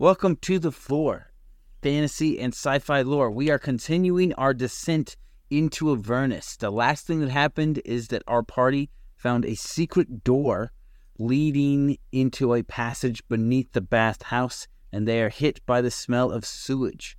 Welcome to the Flore, fantasy and sci-fi lore. We are continuing our descent into Avernus. The last thing that happened is that our party found a secret door leading into a passage beneath the bathhouse, and they are hit by the smell of sewage.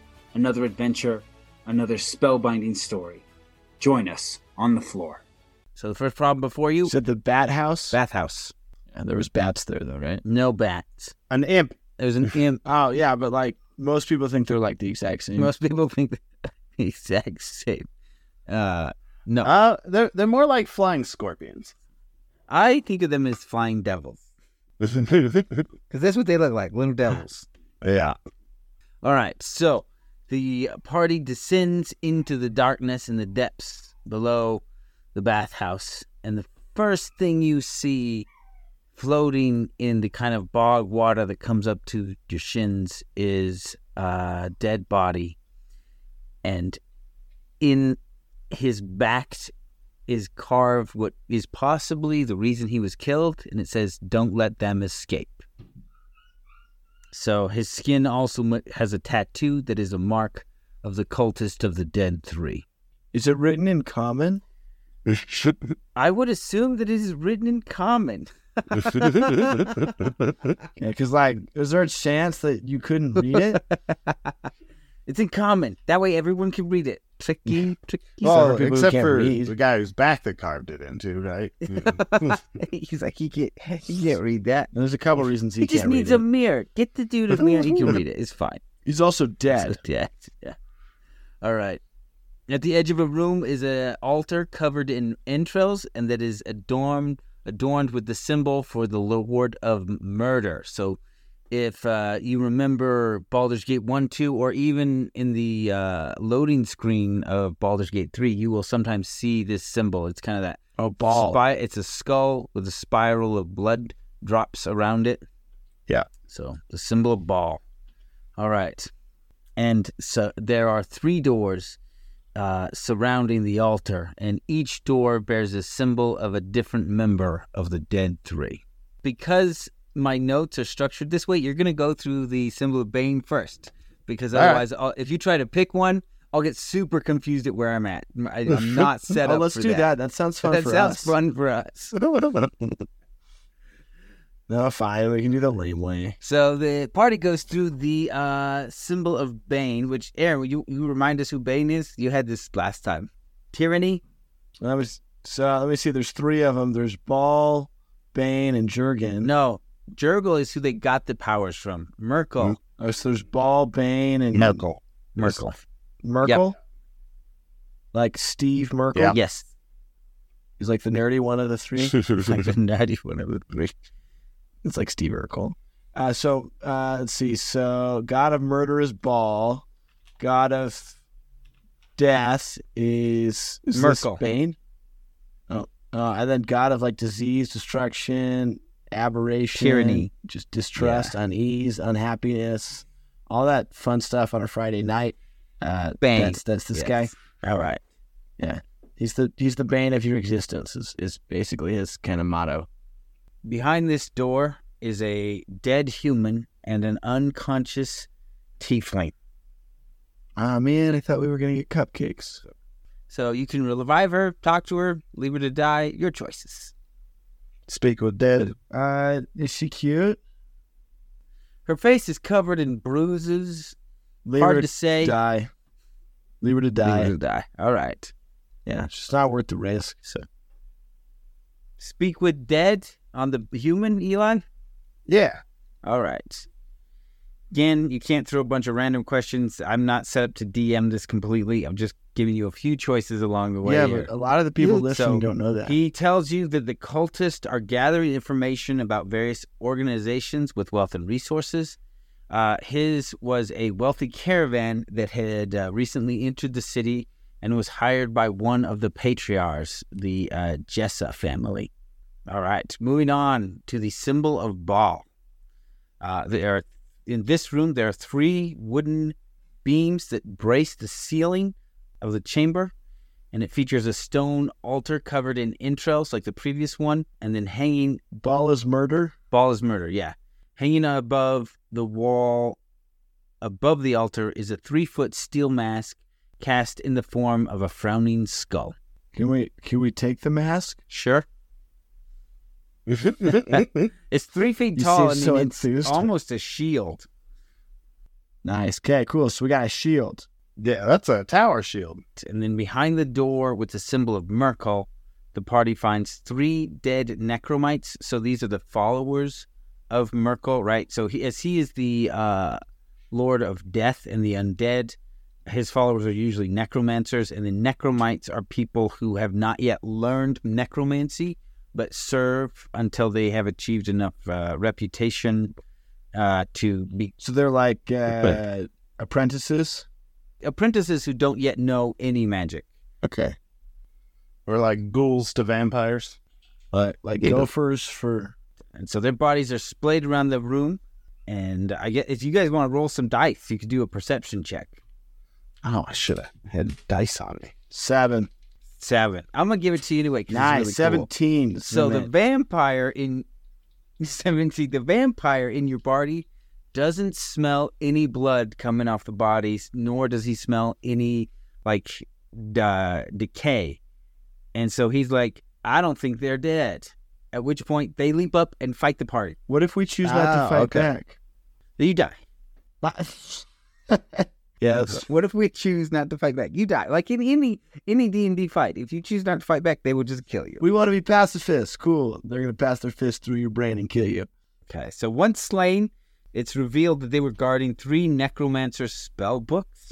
another adventure, another spellbinding story. Join us on the Flore. So the first problem before you, Said the bat house. bathhouse. And there was bats there though, right? No bats. An imp. There's an imp. Oh yeah, but like most people think they're like the exact same. Most people think they're the exact same. Uh, no, Uh, they're they're more like flying scorpions. I think of them as flying devils because that's what they look like, little devils. yeah. All right, so the party descends into the darkness in the depths below the bathhouse, and the first thing you see floating in the kind of bog water that comes up to your shins is a dead body, and in his back is carved what is possibly the reason he was killed, and it says, "Don't let them escape." So his skin also has a tattoo that is a mark of the cultist of the dead three. Is it written in common? I would assume that it is written in common. Yeah, because like, is there a chance that you couldn't read it? It's in common. That way everyone can read it. Tricky, tricky. well, people except for read. the guy whose back they carved it into, right? He's like, he can't, he can't read that. And there's a couple reasons he, He just can't needs a it. mirror. Get the dude a mirror. He can read it. It's fine. He's also dead. So, yeah, yeah. All right. At the edge of a room is an altar covered in entrails, and that is adorned adorned with the symbol for the Lord of Murder. So, if uh, you remember Baldur's Gate one, two, or even in the uh, loading screen of Baldur's Gate three, you will sometimes see this symbol. It's kind of that Oh, Bhaal. Spy, it's a skull with a spiral of blood drops around it. Yeah. So the symbol of Bhaal. All right. And so there are three doors uh, surrounding the altar, and each door bears a symbol of a different member of the dead three. Because my notes are structured this way, you're going to go through the symbol of Bane first. Because All right. otherwise, I'll, if you try to pick one, I'll get super confused at where I'm at. I, I'm not set oh, up let's for do that. that. That sounds fun for us. that sounds us. fun for us. No, fine. We can do the lame way. So the party goes through the uh, symbol of Bane, which Aaron, you you remind us who Bane is. You had this last time. Tyranny. That was so. Let me see. There's three of them. There's Bhaal, Bane, and Jurgen. No, Jergal is who they got the powers from. Myrkul. Oh, so there's Bhaal, Bane, and Myrkul. Myrkul. Myrkul. Like Steve Merkel. Yeah. Yes. He's like the nerdy one of the three. Like the nerdy one of the three. It's like Steve Urkel. Uh, so uh, let's see. So God of Murder is Bhaal. God of Death is, is Myrkul. Bane. Oh, uh, and then God of like disease, destruction, aberration, Tyranny. just distrust, unease, unhappiness, all that fun stuff on a Friday night. Uh, Bane. That's that's this Yes. guy. All right. Yeah. He's the he's the bane of your existence. Is is basically his kind of motto. Behind this door is a dead human and an unconscious tiefling. Ah, man, I thought we were going to get cupcakes. So you can revive her, talk to her, leave her to die. Your choices. Speak with dead. Uh, is she cute? Her face is covered in bruises. Leave Hard her to say. die. Leave her to Leave die. her to die. All right. Yeah, she's not worth the risk. So Speak with dead on the human, Eli? Yeah. All right. Again, you can't throw a bunch of random questions. I'm not set up to DM this completely. I'm just giving you a few choices along the way. yeah, here. but a lot of the people listening so don't know that. He tells you that the cultists are gathering information about various organizations with wealth and resources. Uh, his was a wealthy caravan that had uh, recently entered the city and was hired by one of the patriarchs, the uh, Jessa family. All right, moving on to the symbol of Bhaal. Uh, there are, in this room, there are three wooden beams that brace the ceiling of the chamber and it features a stone altar covered in entrails like the previous one, and then hanging Bhaal is murder. Bhaal is murder, yeah. Hanging above the wall, above the altar, is a three foot steel mask cast in the form of a frowning skull. Can we can we take the mask? Sure. It's three feet tall and so it's enthused. almost a shield. Nice. Okay, cool. So we got a shield. Yeah, that's a tower shield. And then behind the door with the symbol of Myrkul, the party finds three dead necromites. So these are the followers of Myrkul, right? So he, as he is the uh, Lord of Death and the undead, his followers are usually necromancers, and the necromites are people who have not yet learned necromancy, but serve until they have achieved enough uh, reputation uh, to be So they're like uh, apprentices. apprentices who don't yet know any magic. Okay. Or like ghouls to vampires. Like like Yeah. gophers for And so their bodies are splayed around the room. And I guess if you guys want to roll some dice, you could do a perception check. Oh, I should have had dice on me. seven. Seven. I'm gonna give it to you anyway. it's Nice. really cool. Seventeen. So the vampire in seventeen, the vampire in your body doesn't smell any blood coming off the bodies, nor does he smell any like uh, decay. And so he's like, I don't think they're dead. At which point they leap up and fight the party. what if we choose not Ah, to fight okay. back? Then you die. yes. What if we choose not to fight back? You die. Like in any any D and D fight, if you choose not to fight back, they will just kill you. We want to be pacifists. Cool. They're gonna pass their fist through your brain and kill you. Okay, so once slain, it's revealed that they were guarding three necromancer spell books,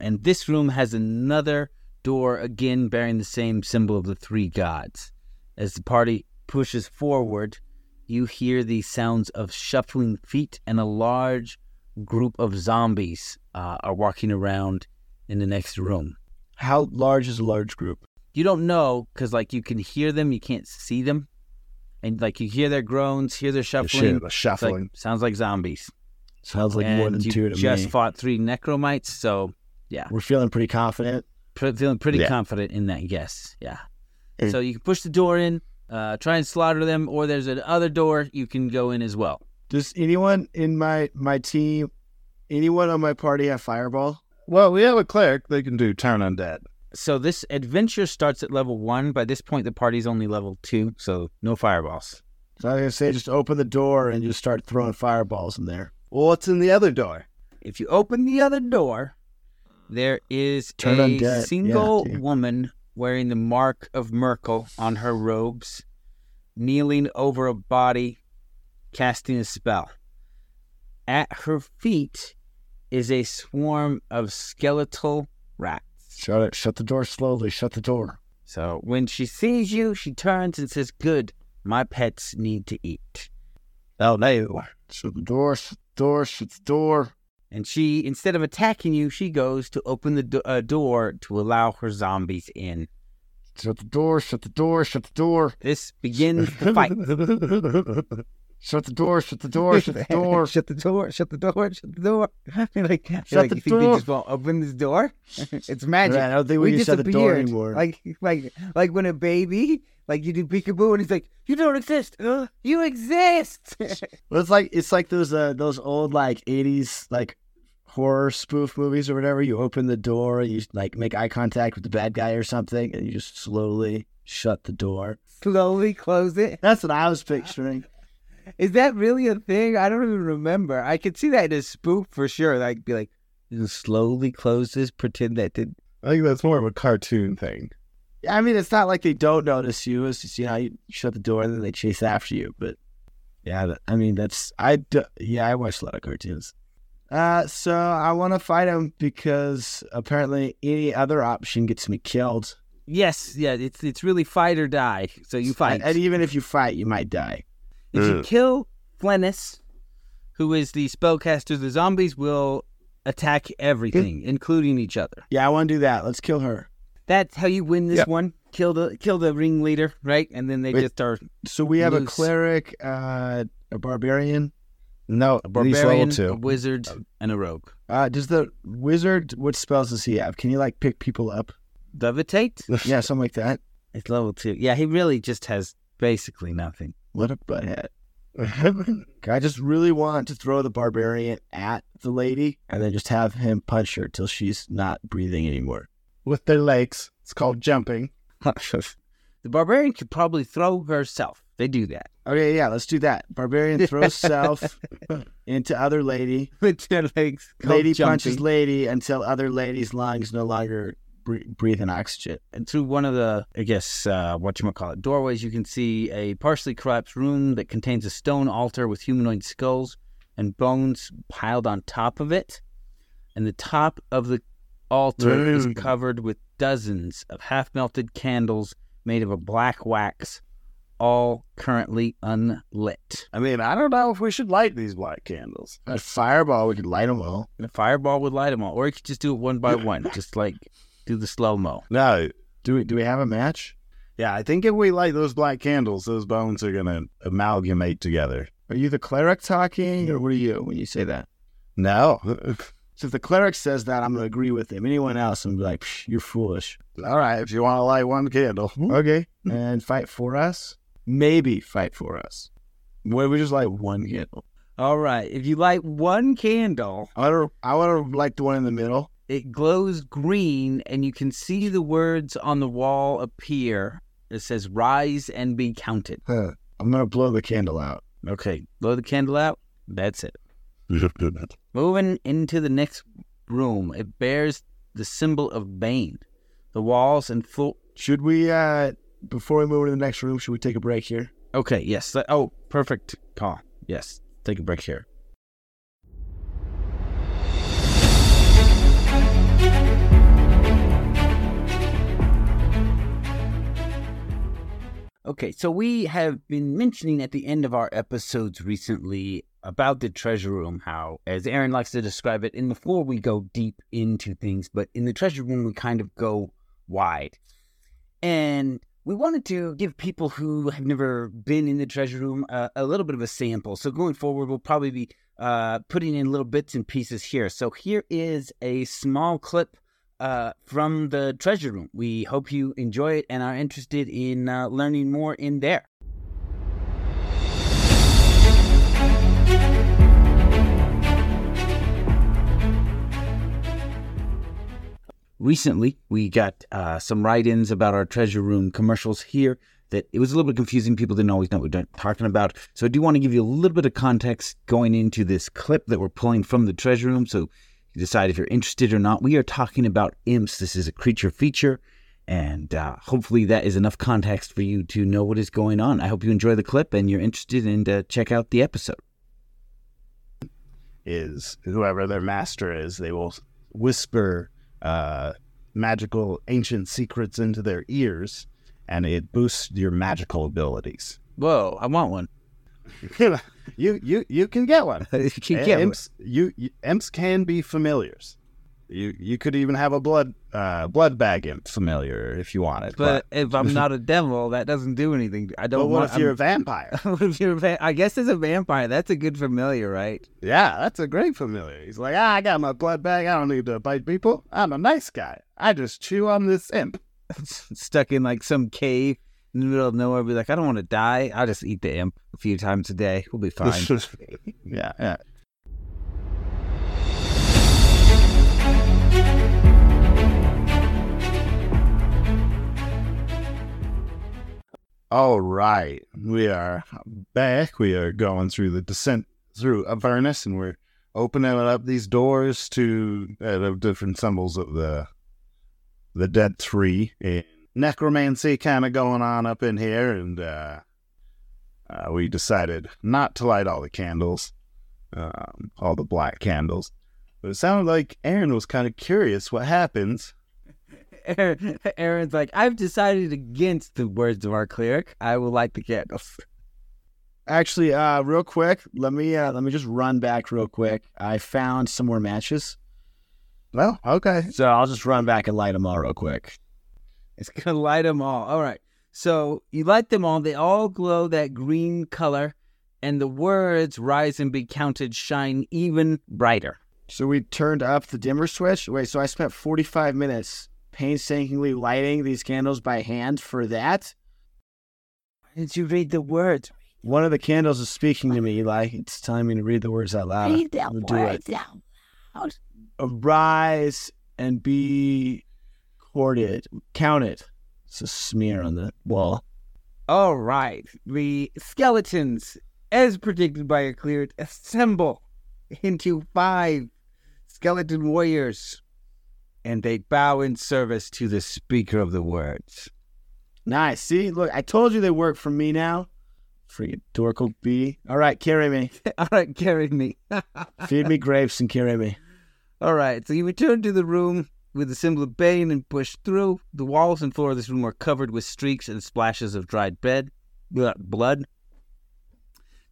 and this room has another door again bearing the same symbol of the three gods. As the party pushes forward, you hear the sounds of shuffling feet, and a large group of zombies uh, are walking around in the next room. How large is a large group? you don't know because like you can hear them, you can't see them, and like you hear their groans, hear their The shuffling. shit, the shuffling. like, sounds like zombies. Sounds like and more than you two to just me. fought three necromites, so yeah, We're feeling pretty confident. pre- feeling pretty Yeah. confident in that guess. Yeah. Mm. So you can push the door in, uh, try and slaughter them, or there's another door you can go in as well. Does anyone in my my team, anyone on my party have fireball? Well, we have a cleric. They can do turn undead. So this adventure starts at level one. By this point, the party's only level two, so no fireballs. So I was gonna say, just open the door and just start throwing fireballs in there. Well, what's in the other door? If you open the other door, there is Turn a undead. single Yeah, woman wearing the mark of Myrkul on her robes, kneeling over a body, casting a spell. At her feet is a swarm of skeletal rats. Shut it. Shut the door slowly. Shut the door. So when she sees you, she turns and says, Good, my pets need to eat. Oh no! Shut the door. Shut the door. Shut the door. And she, instead of attacking you, she goes to open the do- uh, door to allow her zombies in. Shut the door. Shut the door. Shut the door. This begins the fight. Shut the door. Shut the door. Shut the door. shut the door. Shut the door. Shut the door. You're like, you're Shut like, the you think they just won't open this door? it's magic. I don't think we, can shut the door anymore. Like, like, like when a baby, like you do peekaboo, and he's like, "You don't exist. Uh, you exist." Well, it's like it's like those uh, those old like '80s like horror spoof movies or whatever. You open the door, you like make eye contact with the bad guy or something, and you just slowly shut the door. Slowly close it. That's what I was picturing. Is that really a thing? I don't even remember. I could see that in a spoof for sure. Like, be like, slowly close this. Pretend that did. I think that's more of a cartoon thing. I mean, it's not like they don't notice you. It's just you know you shut the door and then they chase after you. But yeah, I mean that's I do, yeah I watch a lot of cartoons. Uh, so I want to fight him because apparently any other option gets me killed. Yes, yeah. It's it's really fight or die. So you fight. And, and even if you fight, you might die. If you kill Flennis, who is the spellcaster, the zombies will attack everything, including each other. Yeah, I want to do that. Let's kill her. That's how you win this Yep. one. Kill the kill the ringleader, right? And then they Wait. just are So we have a cleric, uh, a barbarian. No, a at level barbarian, a two. wizard, and a rogue. Uh, does the wizard? What spells does he have? Can he like pick people up? Levitate? Yeah, something like that. It's level two. Yeah, he really just has basically nothing. What a butthead. I just really want to throw the barbarian at the lady and then just have him punch her till she's not breathing anymore. With their legs. It's called jumping. the barbarian could probably throw herself. They do that. Okay, yeah, let's do that. Barbarian throws self into other lady. With their legs. Lady jumping. punches lady until other lady's lungs no longer breathing oxygen. and through one of the, I guess, uh, what you might call it, doorways, you can see a partially collapsed room that contains a stone altar with humanoid skulls and bones piled on top of it. And the top of the altar is covered with dozens of half melted candles made of a black wax, all currently unlit. I mean, I don't know if we should light these black candles. A fireball, we could light them all. And a fireball would light them all, or you could just do it one by one, just like do the slow mo. No. Do we? Do we have a match? Yeah, I think if we light those black candles, those bones are going to amalgamate together. Are you the cleric talking, or what are you when you say that? No. So if the cleric says that, I'm gonna agree with him. Anyone else, I'm like, Psh, you're foolish. All right, if you want to light one candle. Mm-hmm. Okay, and fight for us. Maybe fight for us. What if we just light one candle? All right, if you light one candle, I want to. I want to like the one in the middle. It glows green and you can see the words on the wall appear. It says rise and be counted. Huh. I'm gonna blow the candle out. Okay, blow the candle out. That's it. Moving into the next room, it bears the symbol of Bane. The walls and floor. Should we? uh Before we move to the next room, should we take a break here? Okay, yes. Oh, perfect call. Yes, take a break here. Okay, so we have been mentioning at the end of our episodes recently about the treasure room, how, as Aaron likes to describe it, in the Flore we go deep into things, but in the treasure room we kind of go wide. And we wanted to give people who have never been in the treasure room uh, a little bit of a sample. So going forward, we'll probably be uh, putting in little bits and pieces here. So here is a small clip uh, from the treasure room. We hope you enjoy it and are interested in uh, learning more in there. Recently, we got uh, some write-ins about our treasure room commercials here. That it was a little bit confusing. People didn't always know what we're talking about. So I do want to give you a little bit of context going into this clip that we're pulling from the treasure room. So decide if you're interested or not. We are talking about imps. This is a creature feature, and uh, hopefully that is enough context for you to know what is going on. I hope you enjoy the clip and you're interested in to check out the episode. is whoever their master is, they will whisper uh, magical ancient secrets into their ears, and it boosts your magical abilities. Whoa, I want one. you you you can get one. you can get one. imps, you, you imps can be familiars. You you could even have a blood uh, blood bag imp familiar if you wanted. But if I'm not a devil, that doesn't do anything. I don't But what want. if you're a I'm- vampire? what if you're a va- I guess as a vampire, that's a good familiar, right? yeah, that's a great familiar. He's like, ah, I got my blood bag. I don't need to bite people. I'm a nice guy. I just chew on this imp. Stuck in like some cave in the middle of nowhere, be like, I don't want to die. I'll just eat the imp a few times a day. We'll be fine. yeah, yeah. All right, we are back. We are going through the descent through Avernus, and we're opening up these doors to uh, the different symbols of the the dead three and necromancy kind of going on up in here, and uh, uh, we decided not to light all the candles, um, all the black candles. But it sounded like Aaron was kind of curious what happens. Aaron, Aaron's like, I've decided against the words of our cleric. I will light the candles. Actually, uh, real quick, let me uh, let me just run back real quick. I found some more matches, Well, okay. so I'll just run back and light them all real quick. It's gonna light them all. All right. So you light them all. They all glow that green color, and the words "rise and be counted" shine even brighter. So we turned up the dimmer switch. Wait, so I spent 45 minutes painstakingly lighting these candles by hand for that. Why did you read the words? One of the candles is speaking to me, Eli. It's telling me to read the words out loud. Read the I'm gonna do words out loud. Arise and be courted. it. It's a smear on the wall. All right. The skeletons, as predicted by a cleric, assemble into five skeleton warriors, and they bow in service to the speaker of the words. Nice. See, look, I told you they work for me now. Freaking dorkle bee. All right, carry me. All right, carry me. Feed me grapes and carry me. All right, so you return to the room with the symbol of Bane and pushed through. The walls and floor of this room are covered with streaks and splashes of dried bed, blood.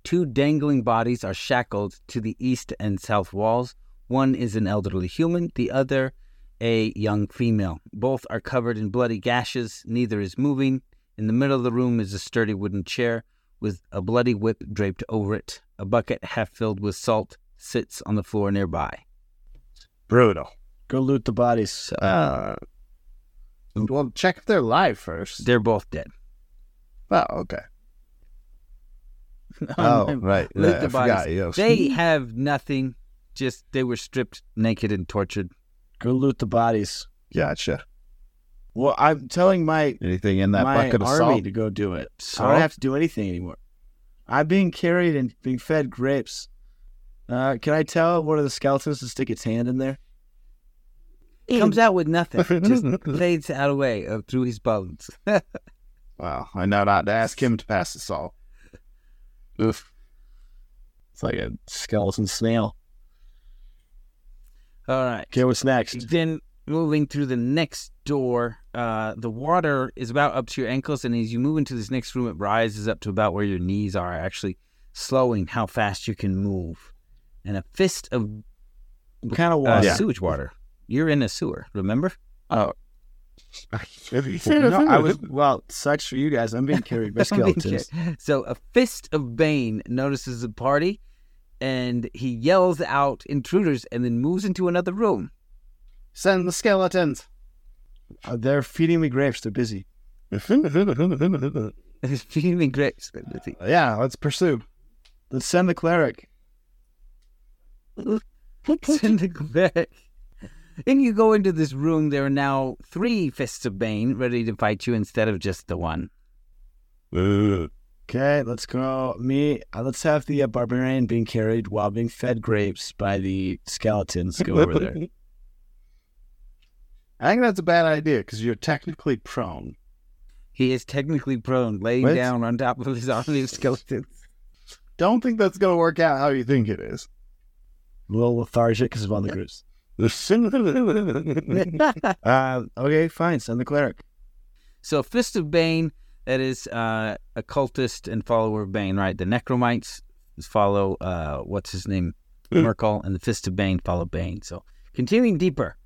Two dangling bodies are shackled to the east and south walls. One is an elderly human, the other a young female. Both are covered in bloody gashes. Neither is moving. In the middle of the room is a sturdy wooden chair with a bloody whip draped over it. A bucket half filled with salt sits on the floor nearby. Brutal. Go loot the bodies. Uh, well, check if they're alive first. They're both dead. Oh, okay. Oh, right. Loot Yeah, the bodies. Yes. They have nothing. Just they were stripped naked and tortured. Go loot the bodies. Gotcha. Well, I'm telling my Anything in that my bucket of army salt? to go do it. So I don't have to do anything anymore. I'm being carried and being fed grapes. Uh, can I tell one of the skeletons to stick its hand in there? Comes out with nothing. Just fades out away uh, through his bones. wow, I know not to ask him to pass the salt. Oof. It's like a skeleton snail. All right. Okay, what's next? Then moving through the next door, uh, the water is about up to your ankles, and as you move into this next room, it rises up to about where your knees are, actually slowing how fast you can move. And a fist of kind of uh, water? sewage water. You're in a sewer, remember? Oh, no, I was. Well, sucks for you guys. I'm being carried by skeletons. So a fist of Bane notices the party, and he yells out intruders, and then moves into another room. Send the skeletons. Uh, they're feeding me grapes. They're busy. He's feeding me grapes. yeah, let's pursue. Let's send the cleric. Send the cleric. And you go into this room. There are now three fists of Bane ready to fight you instead of just the one. Okay, let's go. Me. Uh, let's have the uh, barbarian being carried while being fed grapes by the skeletons go over there. I think that's a bad idea because you're technically prone. He is technically prone, laying What? down on top of his army of skeletons. Don't think that's going to work out how you think it is. A little lethargic because of all the grapes. Uh, okay, fine. Send the cleric. So, Fist of Bane, that is uh, a cultist and follower of Bane, right? The Necromites follow, uh, what's his name? Myrkul, and the Fist of Bane follow Bane. So, continuing deeper,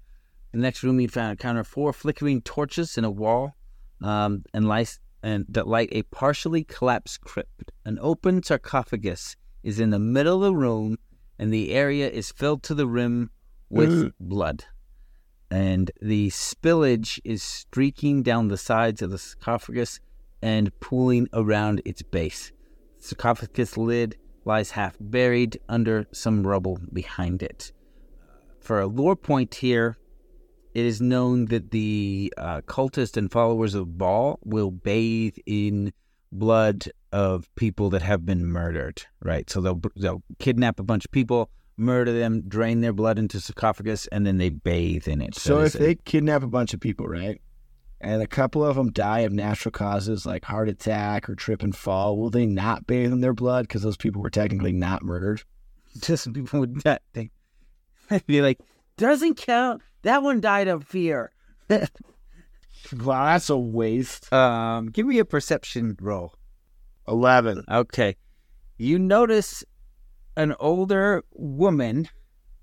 The next room, you found encounter four flickering torches in a wall, um, and light and that light a partially collapsed crypt. An open sarcophagus is in the middle of the room, and the area is filled to the rim with blood. And the spillage is streaking down the sides of the sarcophagus and pooling around its base. The sarcophagus lid lies half buried under some rubble behind it. For a lore point here, it is known that the uh, cultists and followers of Bhaal will bathe in blood of people that have been murdered, right? So they'll they'll kidnap a bunch of people, murder them, drain their blood into sarcophagus, and then they bathe in it. So That if they kidnap a bunch of people, right, and a couple of them die of natural causes like heart attack or trip and fall, will they not bathe in their blood because those people were technically not murdered? just people would not think be like, doesn't count. That one died of fear. Wow, that's a waste. Um, give me a perception roll. Eleven. Okay. You notice an older woman,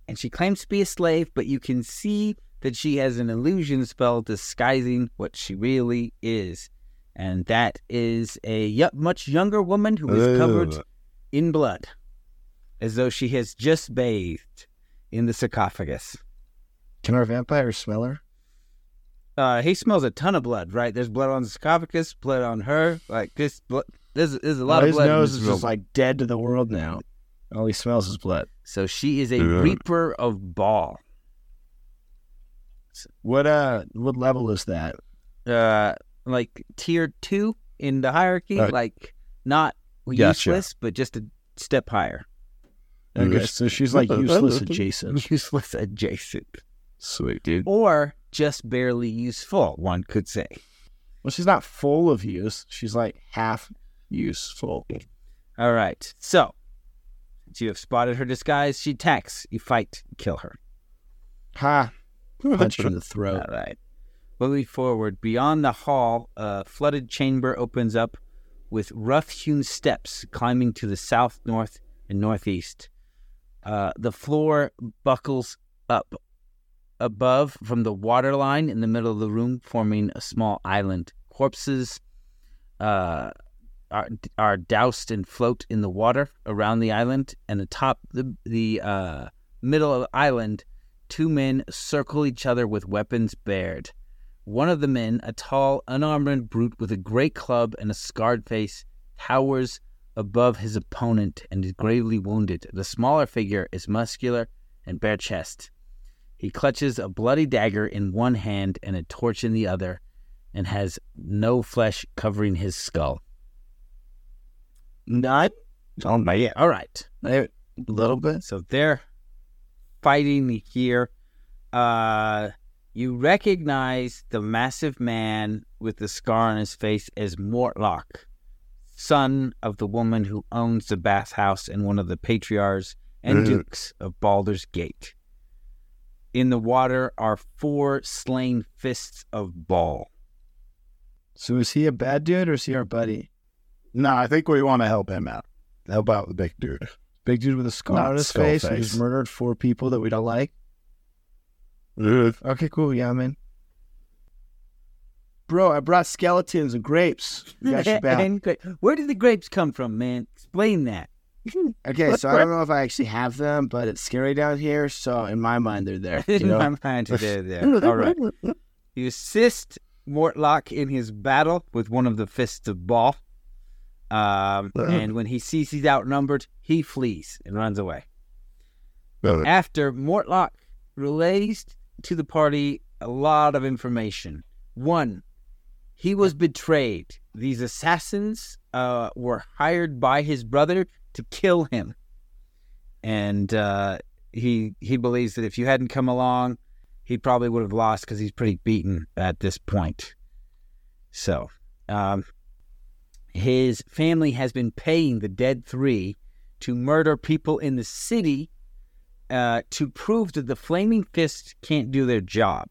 and she claims to be a slave, but you can see that she has an illusion spell disguising what she really is. And that is a y- much younger woman who is covered in blood, as though she has just bathed in the sarcophagus. Can our vampire smell her? Uh, he smells a ton of blood, right? There's blood on the sarcophagus, blood on her. Like this, blood, there's, there's a lot Oh, of blood. in nose this is just like dead to the world now. All he smells is blood. So she is a Yeah. reaper of Bhaal. What uh? What level is that? Uh, like tier two in the hierarchy, Uh, like not Gotcha. useless, but just a step higher. Okay, Yes. so she's like useless adjacent. Useless adjacent, Sweet, dude. or just barely useful. One could say. Well, she's not full of use. She's like half useful. All right. So, since you have spotted her disguise, she attacks. You fight, kill her. Ha! Punch her in the throat. All right. Moving forward, beyond the hall, a flooded chamber opens up with rough hewn steps climbing to the south, north, and northeast. Uh, the floor buckles up above from the water line in the middle of the room, forming a small island. Corpses uh, are, are doused and float in the water around the island, and atop the, the uh, middle of the island, two men circle each other with weapons bared. One of the men, a tall, unarmored brute with a great club and a scarred face, towers above his opponent and is gravely wounded. The smaller figure is muscular and bare chest. He clutches a bloody dagger in one hand and a torch in the other, and has no flesh covering his skull. Not. Oh man. All right. A little bit. So they're fighting here. Uh, you recognize the massive man with the scar on his face as Mortlock, son of the woman who owns the bathhouse and one of the patriarchs and Mhm. dukes of Baldur's Gate. In the water are four slain fists of Bhaal. So is he a bad dude or is he our buddy? No, I think we want to help him out. Help out the big dude. Big dude with a scar Not on his skull face, face. who's murdered four people that we don't like. Ugh. Okay, cool. Yeah, man. Bro, I brought skeletons and grapes. We got your back. And gra- Where did the grapes come from, man? Explain that. Okay, so I don't know if I actually have them, but it's scary down here. So in my mind, they're there. You In know? my mind, they're there. All right. You assist Mortlock in his battle with one of the fists of Bhaal. Um, and when he sees he's outnumbered, he flees and runs away. After Mortlock relays to the party a lot of information. One, he was betrayed. These assassins uh, were hired by his brother to kill him, and uh, he he believes that if you hadn't come along, he probably would have lost because he's pretty beaten at this point. So, um, his family has been paying the dead three to murder people in the city uh, to prove that the Flaming Fist can't do their job.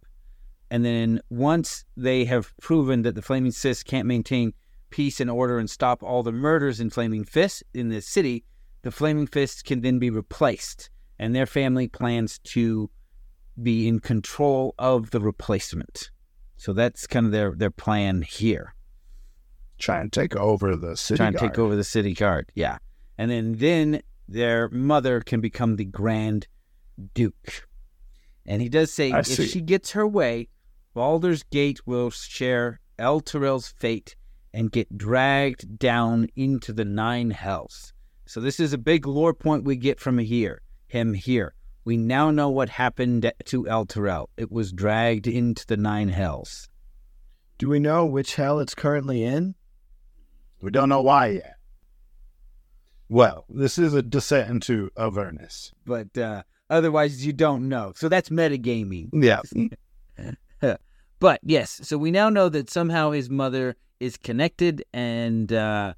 And then once they have proven that the Flaming Fist can't maintain peace and order and stop all the murders in Flaming Fist in the city, the Flaming Fist can then be replaced. And their family plans to be in control of the replacement. So that's kind of their their plan here. Try and take over the city. Try and guard. take over the city guard. Yeah, and then then their mother can become the Grand Duke. And he does say I if see. she gets her way, Baldur's Gate will share Elturel's fate and get dragged down into the Nine Hells. So this is a big lore point we get from here. Him here. We now know what happened to Elturel. It was dragged into the Nine Hells. Do we know which hell it's currently in? We don't know why yet. Well, this is a descent into Avernus. But uh, otherwise, you don't know. So that's metagaming. Yeah. But yes, so we now know that somehow his mother is connected and uh,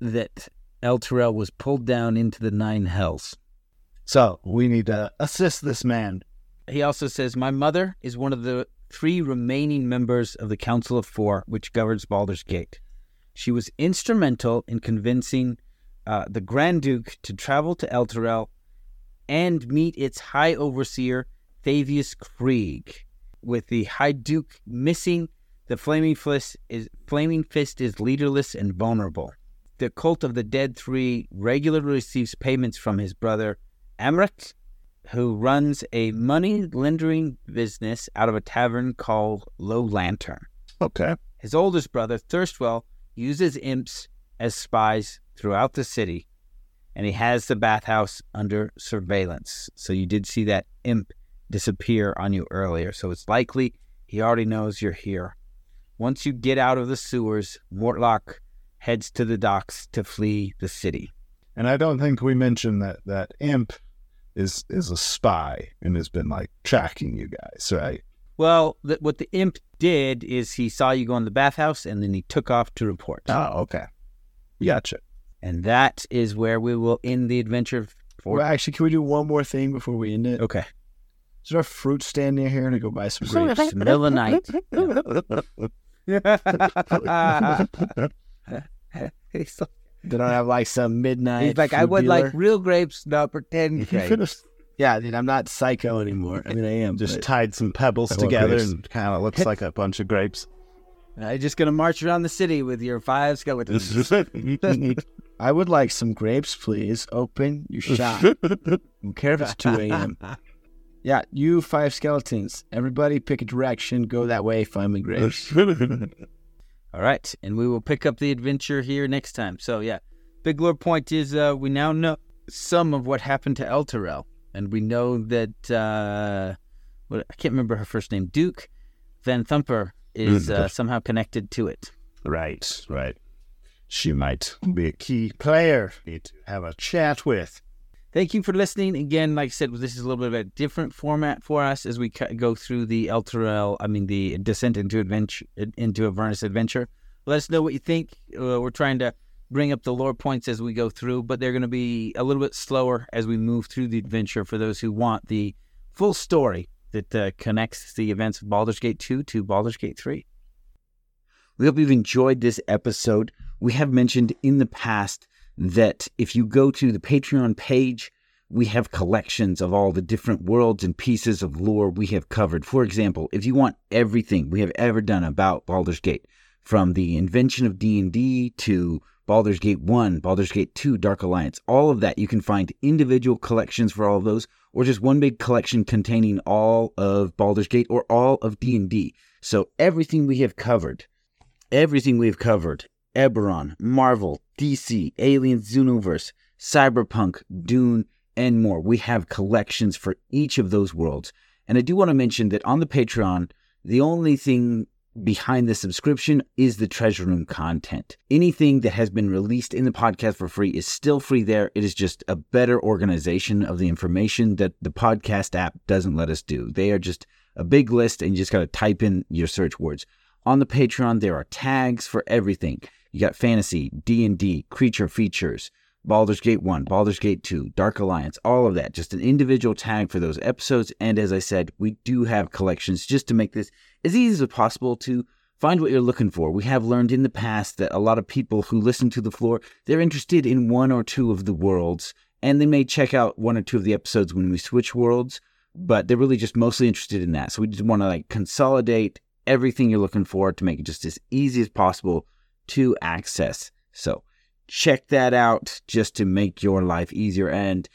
that Elturel was pulled down into the nine hells. So we need to assist this man. He also says, My mother is one of the three remaining members of the Council of Four, which governs Baldur's Gate. She was instrumental in convincing uh, the Grand Duke to travel to Elturel and meet its High Overseer, Thavius Kreeg. With the High Duke missing, the Flaming Fist is Flaming Fist is leaderless and vulnerable. The Cult of the Dead Three regularly receives payments from his brother Amrik, who runs a money lending business out of a tavern called Low Lantern. Okay. His oldest brother, Thurstwell, uses imps as spies throughout the city, and he has the bathhouse under surveillance. So you did see that imp disappear on you earlier. So it's likely he already knows you're here. Once you get out of the sewers, Mortlock heads to the docks to flee the city. And I don't think we mentioned that that imp is is a spy and has been like tracking you guys, right? Well, th- what the imp did is he saw you go in the bathhouse and then he took off to report. Oh, okay. Gotcha. And that is where we will end the adventure for. Well, actually, can we do one more thing before we end it? Okay. Is there a fruit stand near here to go buy some grapes? It's the middle of night. They don't have like some midnight. he's like, I fruit would like real grapes, not pretend grapes. Yeah, dude, I'm not psycho anymore. I mean, I am. Just tied some pebbles together grapes. and kind of looks like a bunch of grapes. I'm just gonna march around the city with your five skeletons. I would like some grapes, please. Open your shop. Don't care if it's 2 a.m. Yeah, you five skeletons. Everybody pick a direction. Go that way. Find me grapes. All right, and we will pick up the adventure here next time. So yeah, big lore point is uh, we now know some of what happened to Elturel, and we know that uh, what I can't remember her first name, Duke Vanthampur, is uh, somehow connected to it. right, right. She might be a key player. Need to have a chat with. Thank you for listening. Again, like I said, this is a little bit of a different format for us as we go through the Elturel, I mean, the Descent into Adventure, into Avernus Adventure. Let us know what you think. Uh, we're trying to bring up the lore points as we go through, but they're going to be a little bit slower as we move through the adventure for those who want the full story that uh, connects the events of Baldur's Gate 2 to Baldur's Gate 3. We hope you've enjoyed this episode. We have mentioned in the past that if you go to the Patreon page, we have collections of all the different worlds and pieces of lore we have covered. For example, if you want everything we have ever done about Baldur's Gate, from the invention of D&D to Baldur's Gate 1, Baldur's Gate 2, Dark Alliance, all of that, you can find individual collections for all of those or just one big collection containing all of Baldur's Gate or all of D&D. So everything we have covered, everything we've covered, Eberron, Marvel, DC, Alien Xenoverse, Cyberpunk, Dune, and more. We have collections for each of those worlds. And I do want to mention that on the Patreon, the only thing behind the subscription is the treasure room content. Anything that has been released in the podcast for free is still free there. It is just a better organization of the information that the podcast app doesn't let us do. They are just a big list and you just got to type in your search words. On the Patreon, there are tags for everything. You got fantasy, D&D, creature features, Baldur's Gate 1, Baldur's Gate 2, Dark Alliance, all of that. Just an individual tag for those episodes. And as I said, we do have collections just to make this as easy as possible to find what you're looking for. We have learned in the past that a lot of people who listen to the Flore, they're interested in one or two of the worlds, and they may check out one or two of the episodes when we switch worlds. but they're really just mostly interested in that. So we just want to like consolidate everything you're looking for to make it just as easy as possible to access. So check that out just to make your life easier. And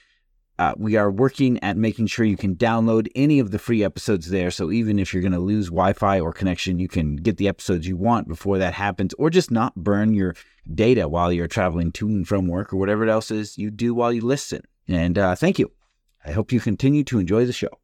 uh, we are working at making sure you can download any of the free episodes there. So even if you're going to lose Wi Fi or connection, you can get the episodes you want before that happens, or just not burn your data while you're traveling to and from work or whatever else is you do while you listen. And uh, thank you. I hope you continue to enjoy the show.